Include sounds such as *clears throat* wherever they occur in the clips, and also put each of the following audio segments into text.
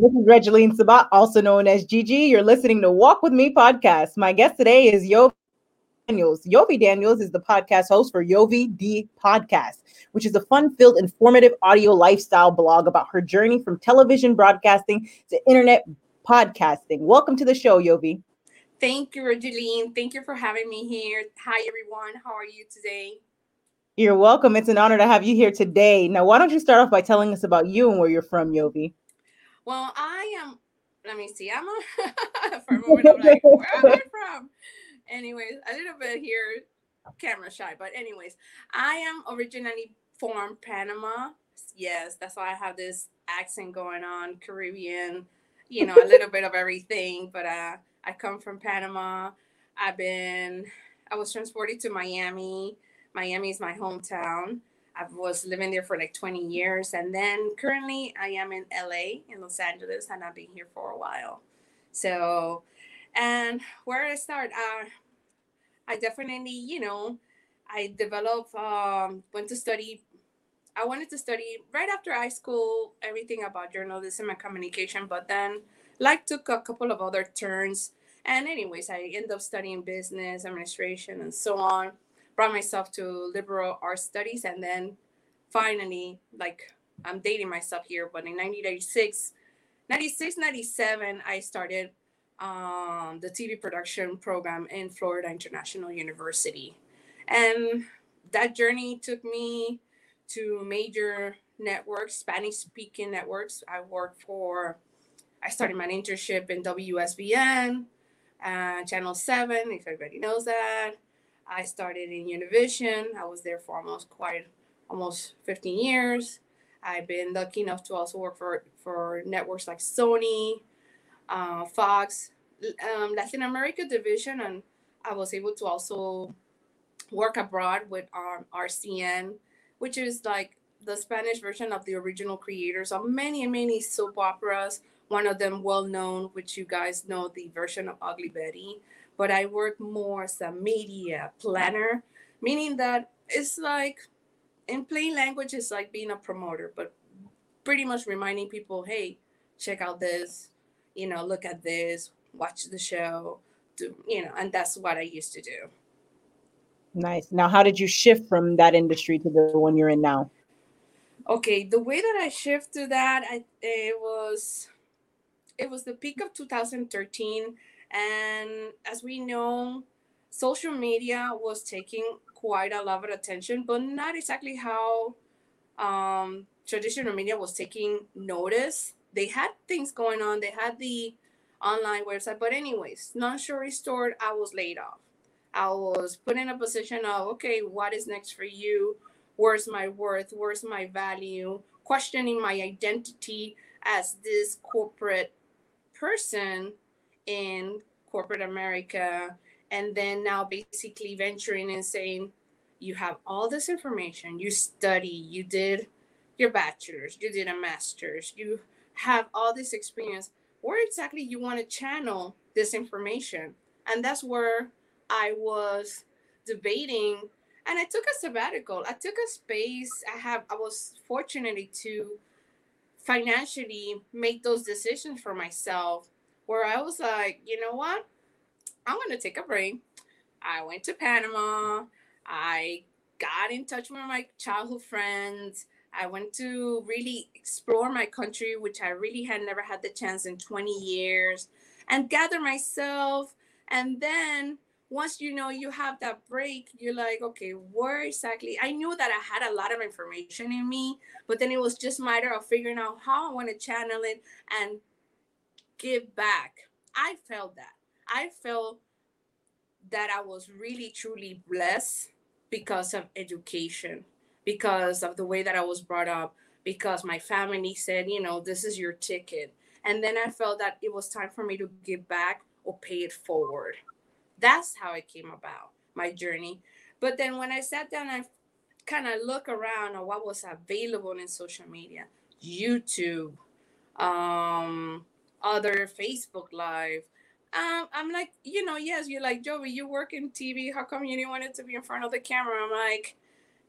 This is Regeline Sabat, also known as Gigi. You're listening to Walk With Me podcast. My guest today is Yovi Daniels. Yovi Daniels is the podcast host for Yovi D Podcast, which is a fun-filled, informative audio lifestyle blog about her journey from television broadcasting to internet podcasting. Welcome to the show, Yovi. Thank you, Regeline. Thank you for having me here. Hi, everyone. How are you today? You're welcome. It's an honor to have you here today. Now, why don't you start off by telling us about you and where you're from, Yovi? Well, I am. Let me see. I'm a for a moment. I'm like, *laughs* where am I from? Anyways, a little bit here, camera shy. But anyways, I am originally from Panama. Yes, that's why I have this accent going on, Caribbean. You know, a little bit of everything. But uh, I come from Panama. I've been. I was transported to Miami Miami is my hometown. I was living there for like 20 years. And then currently I am in LA, in Los Angeles, and I've been here for a while. So, and where I start, uh, I definitely, you know, I developed, um, went to study. I wanted to study right after high school, everything about journalism and communication, but then life took a couple of other turns. And, anyways, I ended up studying business, administration, and so on brought myself to liberal arts studies and then finally like i'm dating myself here but in 1996 96 97 i started um, the tv production program in florida international university. And that journey took me to major networks spanish speaking networks. I worked for i started my internship in wsvn uh, channel 7 if everybody knows that I started in Univision. I was there for almost quite almost 15 years. I've been lucky enough to also work for for networks like Sony, uh, Fox, um, Latin America division, and I was able to also work abroad with um, RCN, which is like the Spanish version of the original creators of many many soap operas. One of them, well known, which you guys know, the version of Ugly Betty but I work more as a media planner, meaning that it's like in plain language, it's like being a promoter, but pretty much reminding people, hey, check out this, you know, look at this, watch the show, do you know, and that's what I used to do. Nice. Now, how did you shift from that industry to the one you're in now? Okay, the way that I shift to that, I it was it was the peak of 2013 and as we know, social media was taking quite a lot of attention, but not exactly how um, traditional media was taking notice. They had things going on, they had the online website, but, anyways, non story short, I was laid off. I was put in a position of, okay, what is next for you? Where's my worth? Where's my value? Questioning my identity as this corporate person in corporate America, and then now basically venturing and saying, you have all this information, you study, you did your bachelor's, you did a master's, you have all this experience. Where exactly you want to channel this information? And that's where I was debating and I took a sabbatical. I took a space. I have I was fortunate to financially make those decisions for myself where I was like, you know what? I'm going to take a break. I went to Panama. I got in touch with my childhood friends. I went to really explore my country, which I really had never had the chance in 20 years, and gather myself. And then once you know you have that break, you're like, okay, where exactly? I knew that I had a lot of information in me, but then it was just matter of figuring out how I want to channel it and give back. I felt that. I felt that I was really truly blessed because of education, because of the way that I was brought up, because my family said, you know, this is your ticket. And then I felt that it was time for me to give back or pay it forward. That's how it came about, my journey. But then when I sat down, I kind of look around at what was available in social media, YouTube, um, other Facebook Live. Um, I'm like, you know, yes, you're like, Joey, you work in TV. How come you didn't want it to be in front of the camera? I'm like,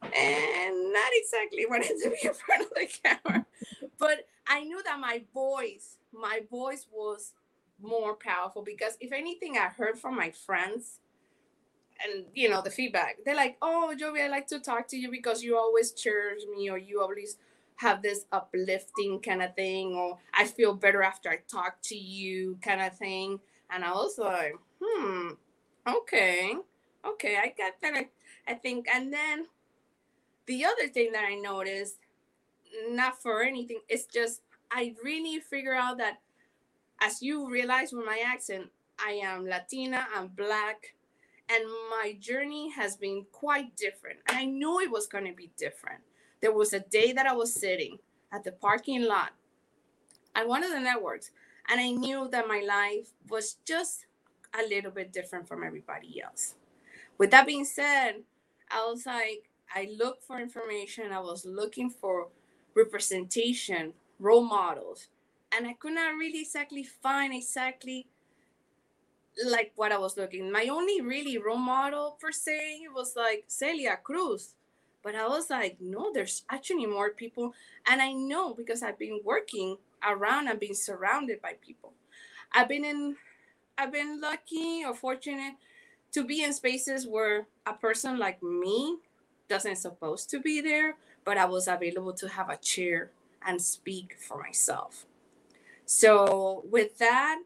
and not exactly *laughs* wanted to be in front of the camera. But I knew that my voice, my voice was more powerful because if anything I heard from my friends and you know the feedback they're like oh Joey, i like to talk to you because you always cheer me or you always have this uplifting kind of thing or i feel better after i talk to you kind of thing and i was like hmm okay okay i got that I, think and then the other thing that i noticed not for anything it's just i really figure out that as you realize with my accent i am latina i'm black and my journey has been quite different. And I knew it was going to be different. There was a day that I was sitting at the parking lot at one of the networks, and I knew that my life was just a little bit different from everybody else. With that being said, I was like, I looked for information, I was looking for representation, role models, and I could not really exactly find exactly like what I was looking. My only really role model per se was like Celia Cruz. But I was like, no, there's actually more people. And I know because I've been working around and being surrounded by people. I've been in I've been lucky or fortunate to be in spaces where a person like me doesn't supposed to be there, but I was available to have a chair and speak for myself. So with that,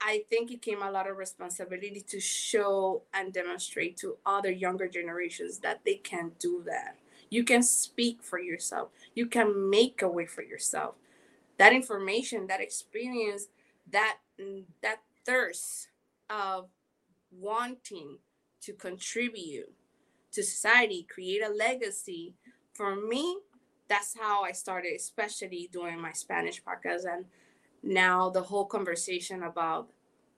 I think it came a lot of responsibility to show and demonstrate to other younger generations that they can do that. You can speak for yourself. You can make a way for yourself. That information, that experience, that that thirst of wanting to contribute to society, create a legacy. For me, that's how I started, especially doing my Spanish podcast and now the whole conversation about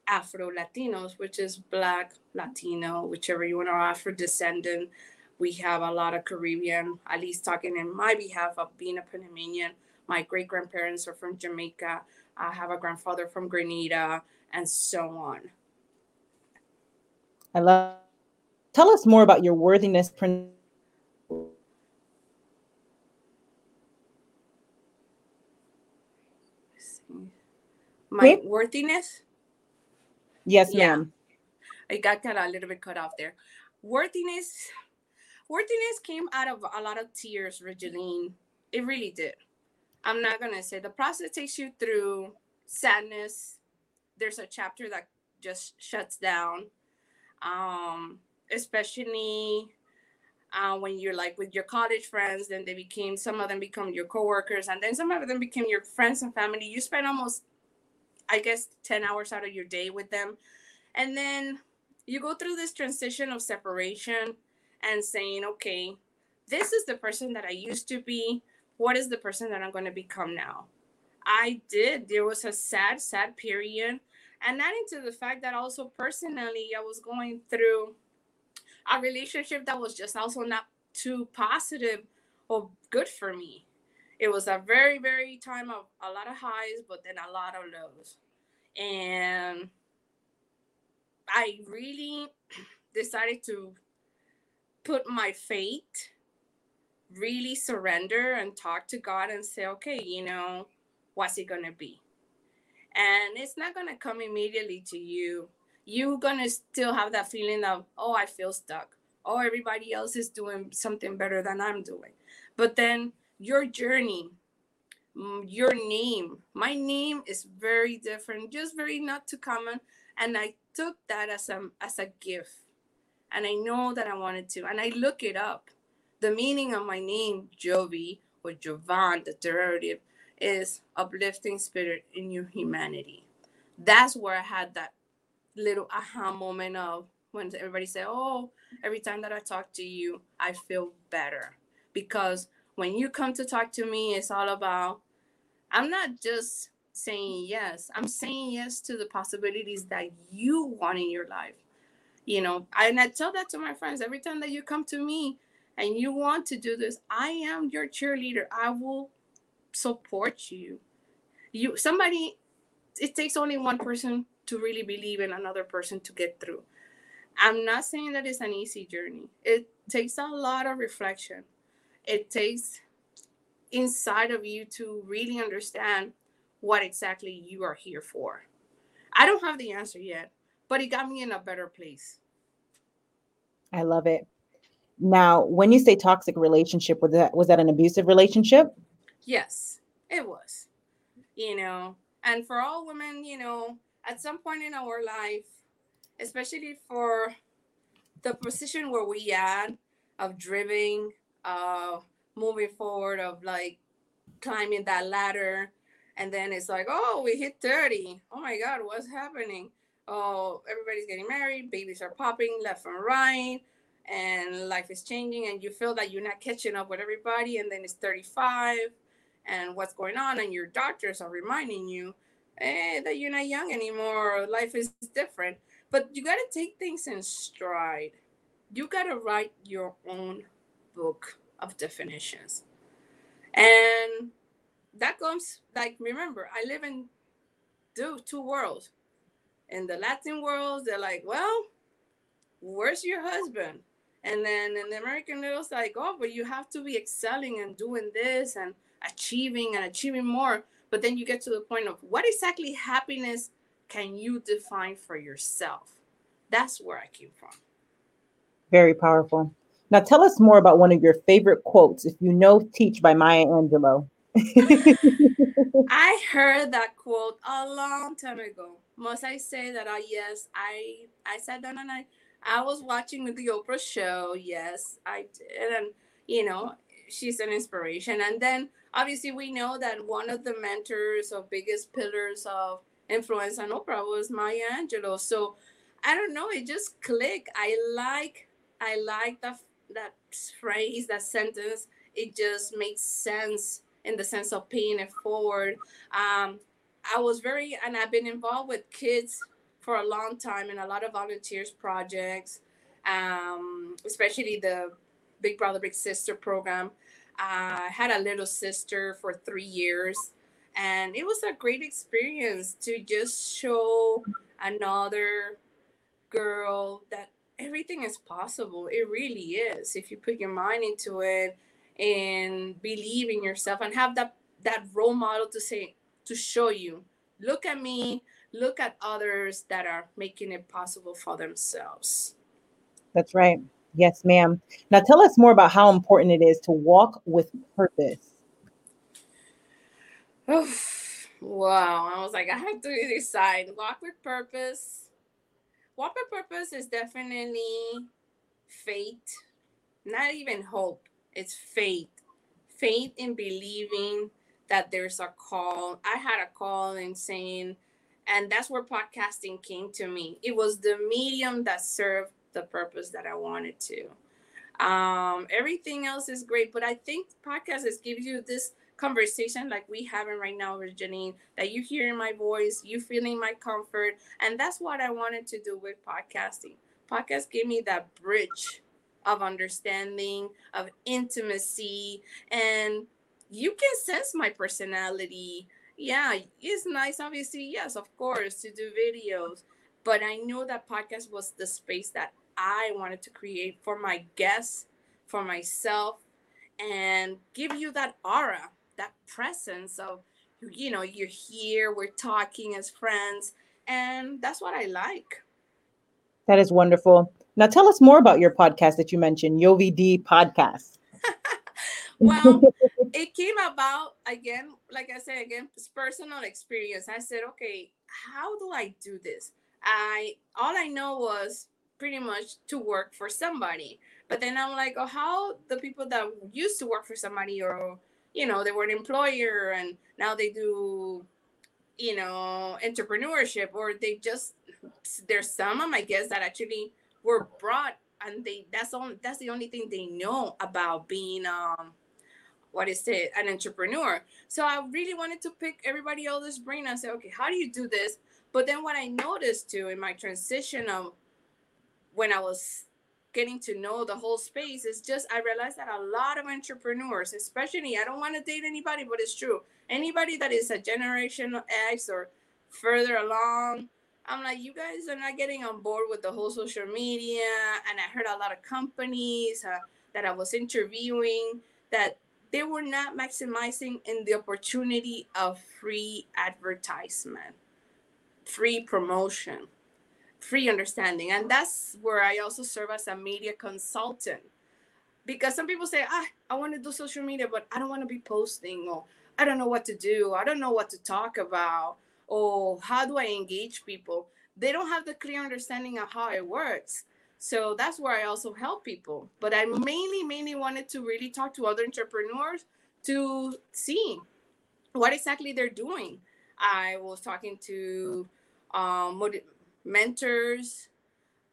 Afro Latinos, which is Black, Latino, whichever you want to Afro descendant. We have a lot of Caribbean, at least talking in my behalf of being a Panamanian. My great grandparents are from Jamaica. I have a grandfather from Grenada, and so on. I love. Tell us more about your worthiness principle my worthiness? Yes yeah. ma'am. I got kind of a little bit cut off there. Worthiness worthiness came out of a lot of tears regeline. It really did. I'm not gonna say the process takes you through sadness. There's a chapter that just shuts down um especially uh, when you're like with your college friends, then they became some of them become your coworkers, and then some of them became your friends and family. You spend almost I guess 10 hours out of your day with them. And then you go through this transition of separation and saying, okay, this is the person that I used to be. What is the person that I'm going to become now? I did. There was a sad, sad period. And adding to the fact that also personally, I was going through a relationship that was just also not too positive or good for me it was a very very time of a lot of highs but then a lot of lows and i really *clears throat* decided to put my fate really surrender and talk to god and say okay you know what's it gonna be? And it's not gonna come immediately to you. You're gonna still have that feeling of oh i feel stuck. Oh everybody else is doing something better than i'm doing. But then your journey, Mm, your name. My name is very different, just very not too common. And I took that as a, as a gift. And I know that I wanted to. And I look it up. The meaning of my name, Jovi or Jovan, the derivative, is uplifting spirit in your humanity. That's where I had that little aha moment of when everybody said, Oh, every time that I talk to you, I feel better. Because when you come to talk to me, it's all about, I'm not just saying yes, I'm saying yes to the possibilities that you want in your life. You know, and I tell that to my friends every time that you come to me and you want to do this, I am your cheerleader. I will support you. You somebody it takes only one person to really believe in another person to get through. I'm not saying that it's an easy journey. It takes a lot of reflection it takes inside of you to really understand what exactly you are here for. I don't have the answer yet, but it got me in a better place. I love it. Now, when you say toxic relationship, was that was that an abusive relationship? Yes, it was. You know, and for all women, you know, at some point in our life, especially for the position where we at of driving, uh, moving forward, of like climbing that ladder, and then it's like, oh, we hit 30. Oh my God, what's happening? Oh, everybody's getting married, babies are popping left and right, and life is changing, and you feel that you're not catching up with everybody, and then it's 35, and what's going on, and your doctors are reminding you eh, that you're not young anymore, life is different. But you got to take things in stride. You got to write your own book of definitions. And that comes like remember, I live in two, two worlds. In the Latin world, they're like, well, where's your husband? And then in the American world, it's like, oh, but you have to be excelling and doing this and achieving and achieving more. But then you get to the point of what exactly happiness can you define for yourself? That's where I came from. Very powerful. Now tell us more about one of your favorite quotes, if you know Teach by Maya Angelou. I heard that quote a long time ago. Must I say that? Uh, yes, I I sat down and I I was watching the Oprah show. Yes, I did, and you know she's an inspiration. And then obviously we know that one of the mentors or biggest pillars of influence on Oprah was Maya Angelou. So I don't know, it just clicked. I like I like that that phrase, that sentence. It just makes sense in the sense of paying it forward. Um, I was very, and I've been involved with kids for a long time in a lot of volunteers projects, um, especially the Big Brother Big Sister program. I had a little sister for three years, and it was a great experience to just show another girl that everything is possible. It really is if you put your mind into it and believe in yourself and have that that role model to say to show you look at me look at others that are making it possible for themselves. That's right. Yes ma'am. Now tell us more about how important it is to walk with purpose. Oh, wow. I was like i have to decide walk with purpose with purpose is definitely faith, not even hope it's faith. Faith in believing that there's a call. I had a call and saying, and that's where podcasting came to me. It was the medium that served the purpose that I wanted to. Um, everything else is great, but I think podcast is gives you this conversation like we having right now with Janine, that you hearing my voice, you feeling my comfort, and that's what I wanted to do with podcasting. Podcast gave me that bridge of understanding, of intimacy, and you can sense my personality. Yeah, it's nice, obviously, yes, of course, to do videos, but I knew that podcast was the space that I wanted to create for my guests, for myself, and give you that aura, that presence of, you know, you're here, we're talking as friends, and that's what I like. That is wonderful. Now tell us more about your podcast that you mentioned, Yovi D Podcast. *laughs* well, *laughs* it came about again, like I said again, it's personal experience. I said, okay, how do I do this? I all I know was pretty much to work for somebody. But then I'm like, oh, how the people that used to work for somebody or you know, they were an employer and now they do you know entrepreneurship or they just there's some of my guess that actually were brought and they that's on that's the only thing they know about being um what is it an entrepreneur. So i really wanted to pick everybody else's brain and say okay how do you do this? But then what i noticed too in my transition of when i was getting to know the whole space is just i realized that a lot of entrepreneurs especially i don't want to date anybody but it's true anybody that is a generation x or further along I'm like, you guys are not getting on board with the whole social media. And I heard a lot of companies uh, that I was interviewing that they were not maximizing in the opportunity of free advertisement, free promotion, free understanding. And that's where I also serve as a media consultant. Because some people say, ah, I want to do social media, but I don't want to be posting, or I don't know what to do, I don't know what to talk about, or how do I engage people? They don't have the clear understanding of how it works. So that's where I also help people. But I mainly, mainly wanted to really talk to other entrepreneurs to see what exactly they're doing. I was talking to um, mentors,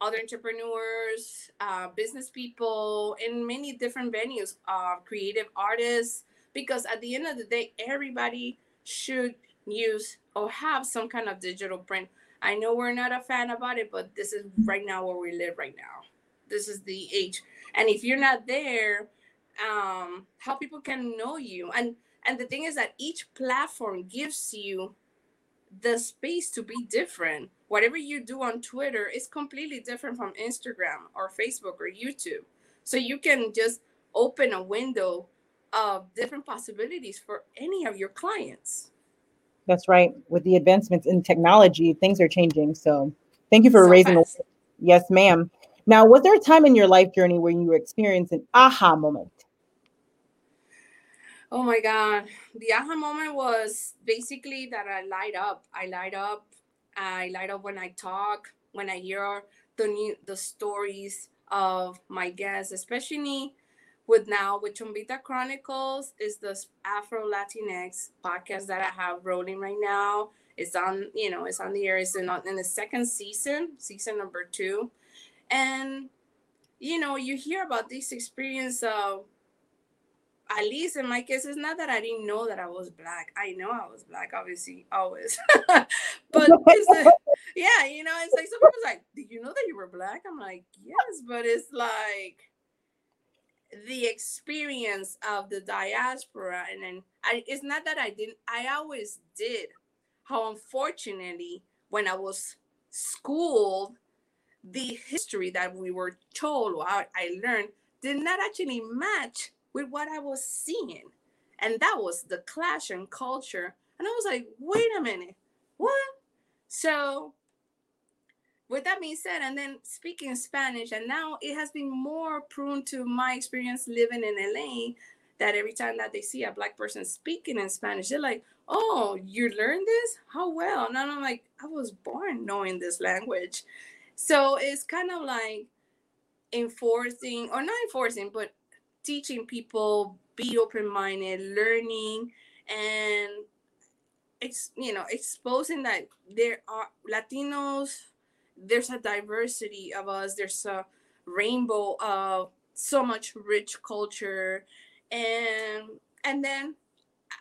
other entrepreneurs, uh, business people in many different venues, uh, creative artists, because at the end of the day, everybody should use or have some kind of digital print I know we're not a fan about it, but this is right now where we live right now. This is the age. And if you're not there, um, how people can know you. And and the thing is that each platform gives you the space to be different. Whatever you do on Twitter is completely different from Instagram or Facebook or YouTube. So you can just open a window of different possibilities for any of your clients. That's right. With the advancements in technology, things are changing. So thank you for so raising the Yes, ma'am. Now, was there a time in your life journey where you experienced an aha moment? Oh my God. The aha moment was basically that I light up. I light up. I light up when I talk, when I hear the new the stories of my guests, especially with now with Chombita Chronicles is the Afro Latinx podcast that I have rolling right now. It's on, you know, it's on the air. It's in, in the second season, season number two. And, you know, you hear about this experience of, at least in my case, it's not that I didn't know that I was black. I know I was black, obviously, always. *laughs* but it's yeah, you know, it's like some people's like, did you know that you were black? I'm like, yes, but it's like, the experience of the diaspora and then I, it's not that i didn't i always did how unfortunately when i was schooled the history that we were told or i learned did not actually match with what i was seeing. And that was the clash in culture. And i was like wait a minute. What? So with that being said, and then speaking Spanish, and now it has been more prone to my experience living in LA that every time that they see a black person speaking in Spanish, they're like, "Oh, you learned this? How well?" And I'm like, "I was born knowing this language," so it's kind of like enforcing, or not enforcing, but teaching people be open-minded, learning, and it's you know exposing that there are Latinos there's a diversity of us there's a rainbow of so much rich culture and and then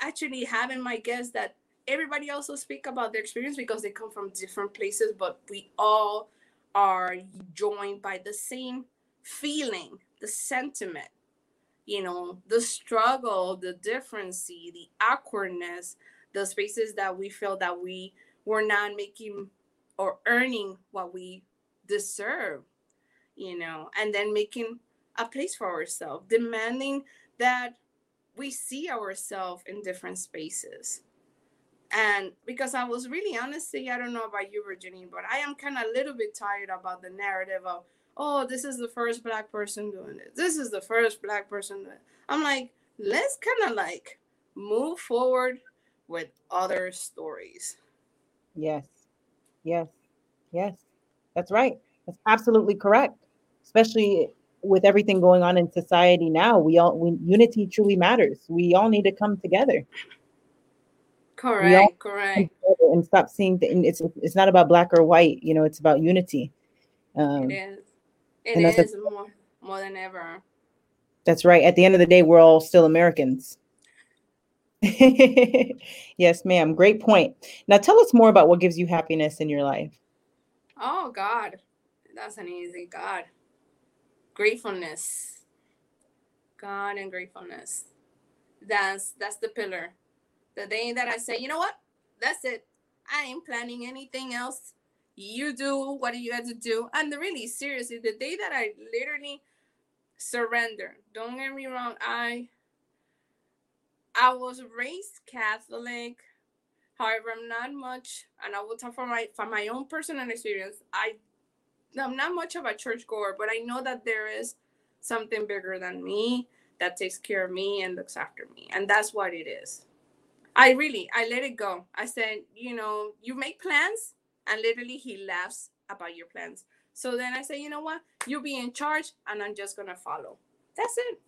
actually having my guests that everybody also speak about their experience because they come from different places but we all are joined by the same feeling the sentiment you know the struggle the difference the awkwardness the spaces that we feel that we were not making or earning what we deserve, you know, and then making a place for ourselves, demanding that we see ourselves in different spaces. And because I was really honestly, I don't know about you, Virginia, but I am kind of a little bit tired about the narrative of, oh, this is the first black person doing it. This is the first black person. I'm like, let's kind of like move forward with other stories. Yes. Yes. Yes. That's right. That's absolutely correct. Especially with everything going on in society now, we all we, unity truly matters. We all need to come together. Correct. Correct. And stop seeing the, it's it's not about black or white. You know, it's about unity. Um, it is. It is more more than ever. That's right. At the end of the day, we're all still Americans. *laughs* yes, ma'am. Great point. Now tell us more about what gives you happiness in your life. Oh God, that's an easy God. Gratefulness. God and gratefulness. That's that's the pillar. The day that I say, you know what? That's it. I ain't planning anything else. You do what you have to do. And really, seriously, the day that I literally surrender, don't get me wrong, I I was raised Catholic. However, I'm not much, and I will talk from my from my own personal experience. I I'm not much of a churchgoer, but I know that there is something bigger than me that takes care of me and looks after me, and that's what it is. I really I let it go. I said, you know, you make plans, and literally he laughs about your plans. So then I say, you know what? You'll be in charge, and I'm just gonna follow. That's it.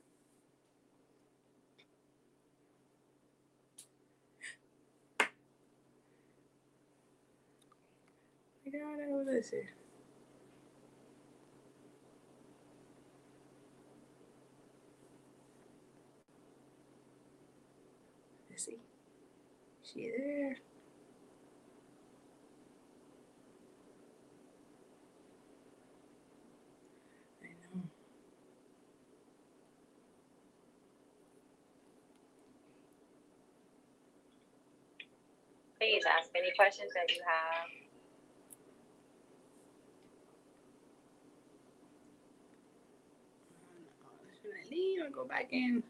what is it? Let's see. She there. Please ask any questions that you have. Should I leave or go back in?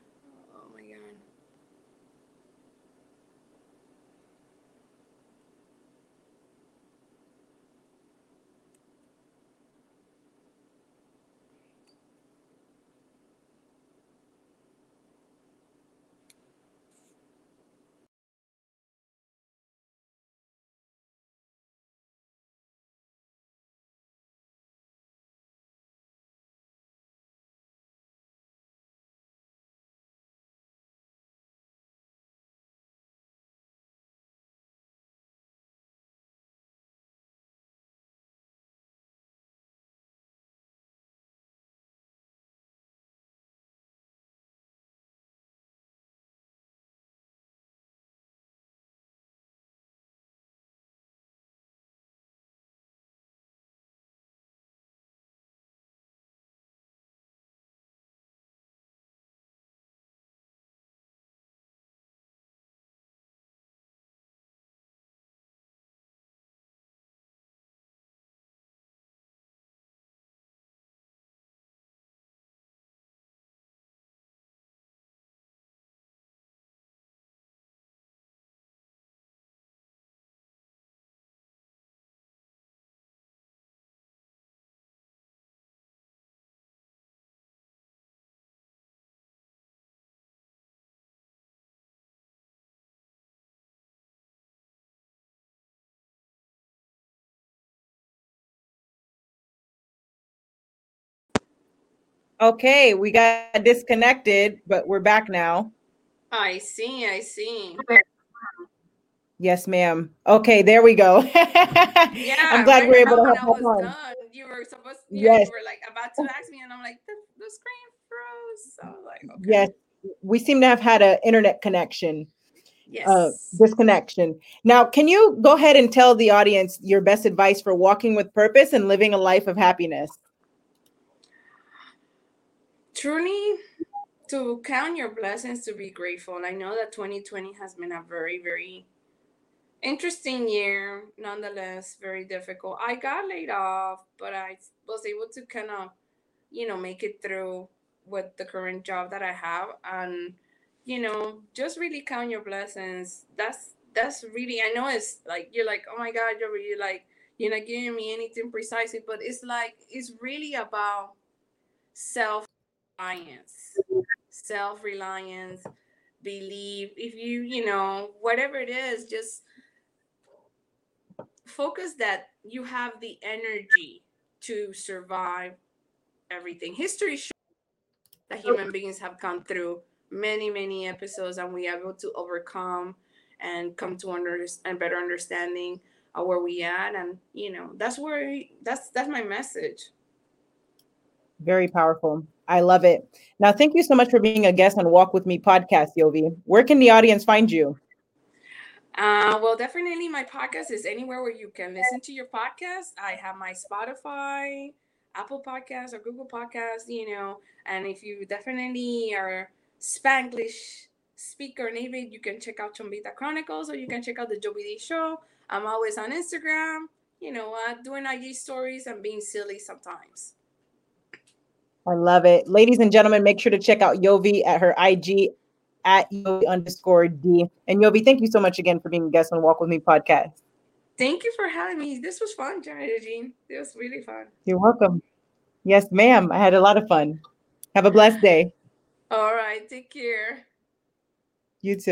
Okay, we got disconnected, but we're back now. I see, I see. Yes, ma'am. Okay, there we go. *laughs* Yeah, I'm glad right we're able to I was done, you were supposed yeah, Yes. you were like about to ask me, and I'm like, the, the screen froze. So like, okay. Yes, we seem to have had an internet connection. Yes. uh, disconnection. Now, can you go ahead and tell the audience your best advice for walking with purpose and living a life of happiness? Truly to count your blessings to be grateful i know that 2020 has been a very very interesting year nonetheless very difficult. I got laid off but i was able to kind of you know make it through with the current job that i have and you know just really count your blessings. That's that's really i know it's like you're like oh my god you're really like you're not giving me anything precisely but it's like it's really about self reliance, self reliance, believe. If you, you know, whatever it is, just focus that you have the energy to survive everything. History shows that human beings have come through many, many episodes and we are able to overcome and come to under and better understanding of where we at and you know that's where that's that's my message Very powerful. I love it. Now, thank you so much for being a guest on Walk With Me podcast, Yovi. Where can the audience find you? Uh, well, definitely my podcast is anywhere where you can listen to your podcast. I have my Spotify, Apple Podcasts, or Google Podcasts, you know. And if you definitely are Spanglish speaker native, you can check out Chombita Chronicles or you can check out the Yovi D Show. I'm always on Instagram, you know, uh, doing IG stories and being silly sometimes. I love it. Ladies and gentlemen, make sure to check out Yovi at her IG at Yovi underscore D. And Yovi, thank you so much again for being a guest on Walk With Me podcast. Thank you for having me. This was fun, Janet Jean. It was really fun. You're welcome. Yes, ma'am. I had a lot of fun. Have a blessed day. All right. Take care. You too.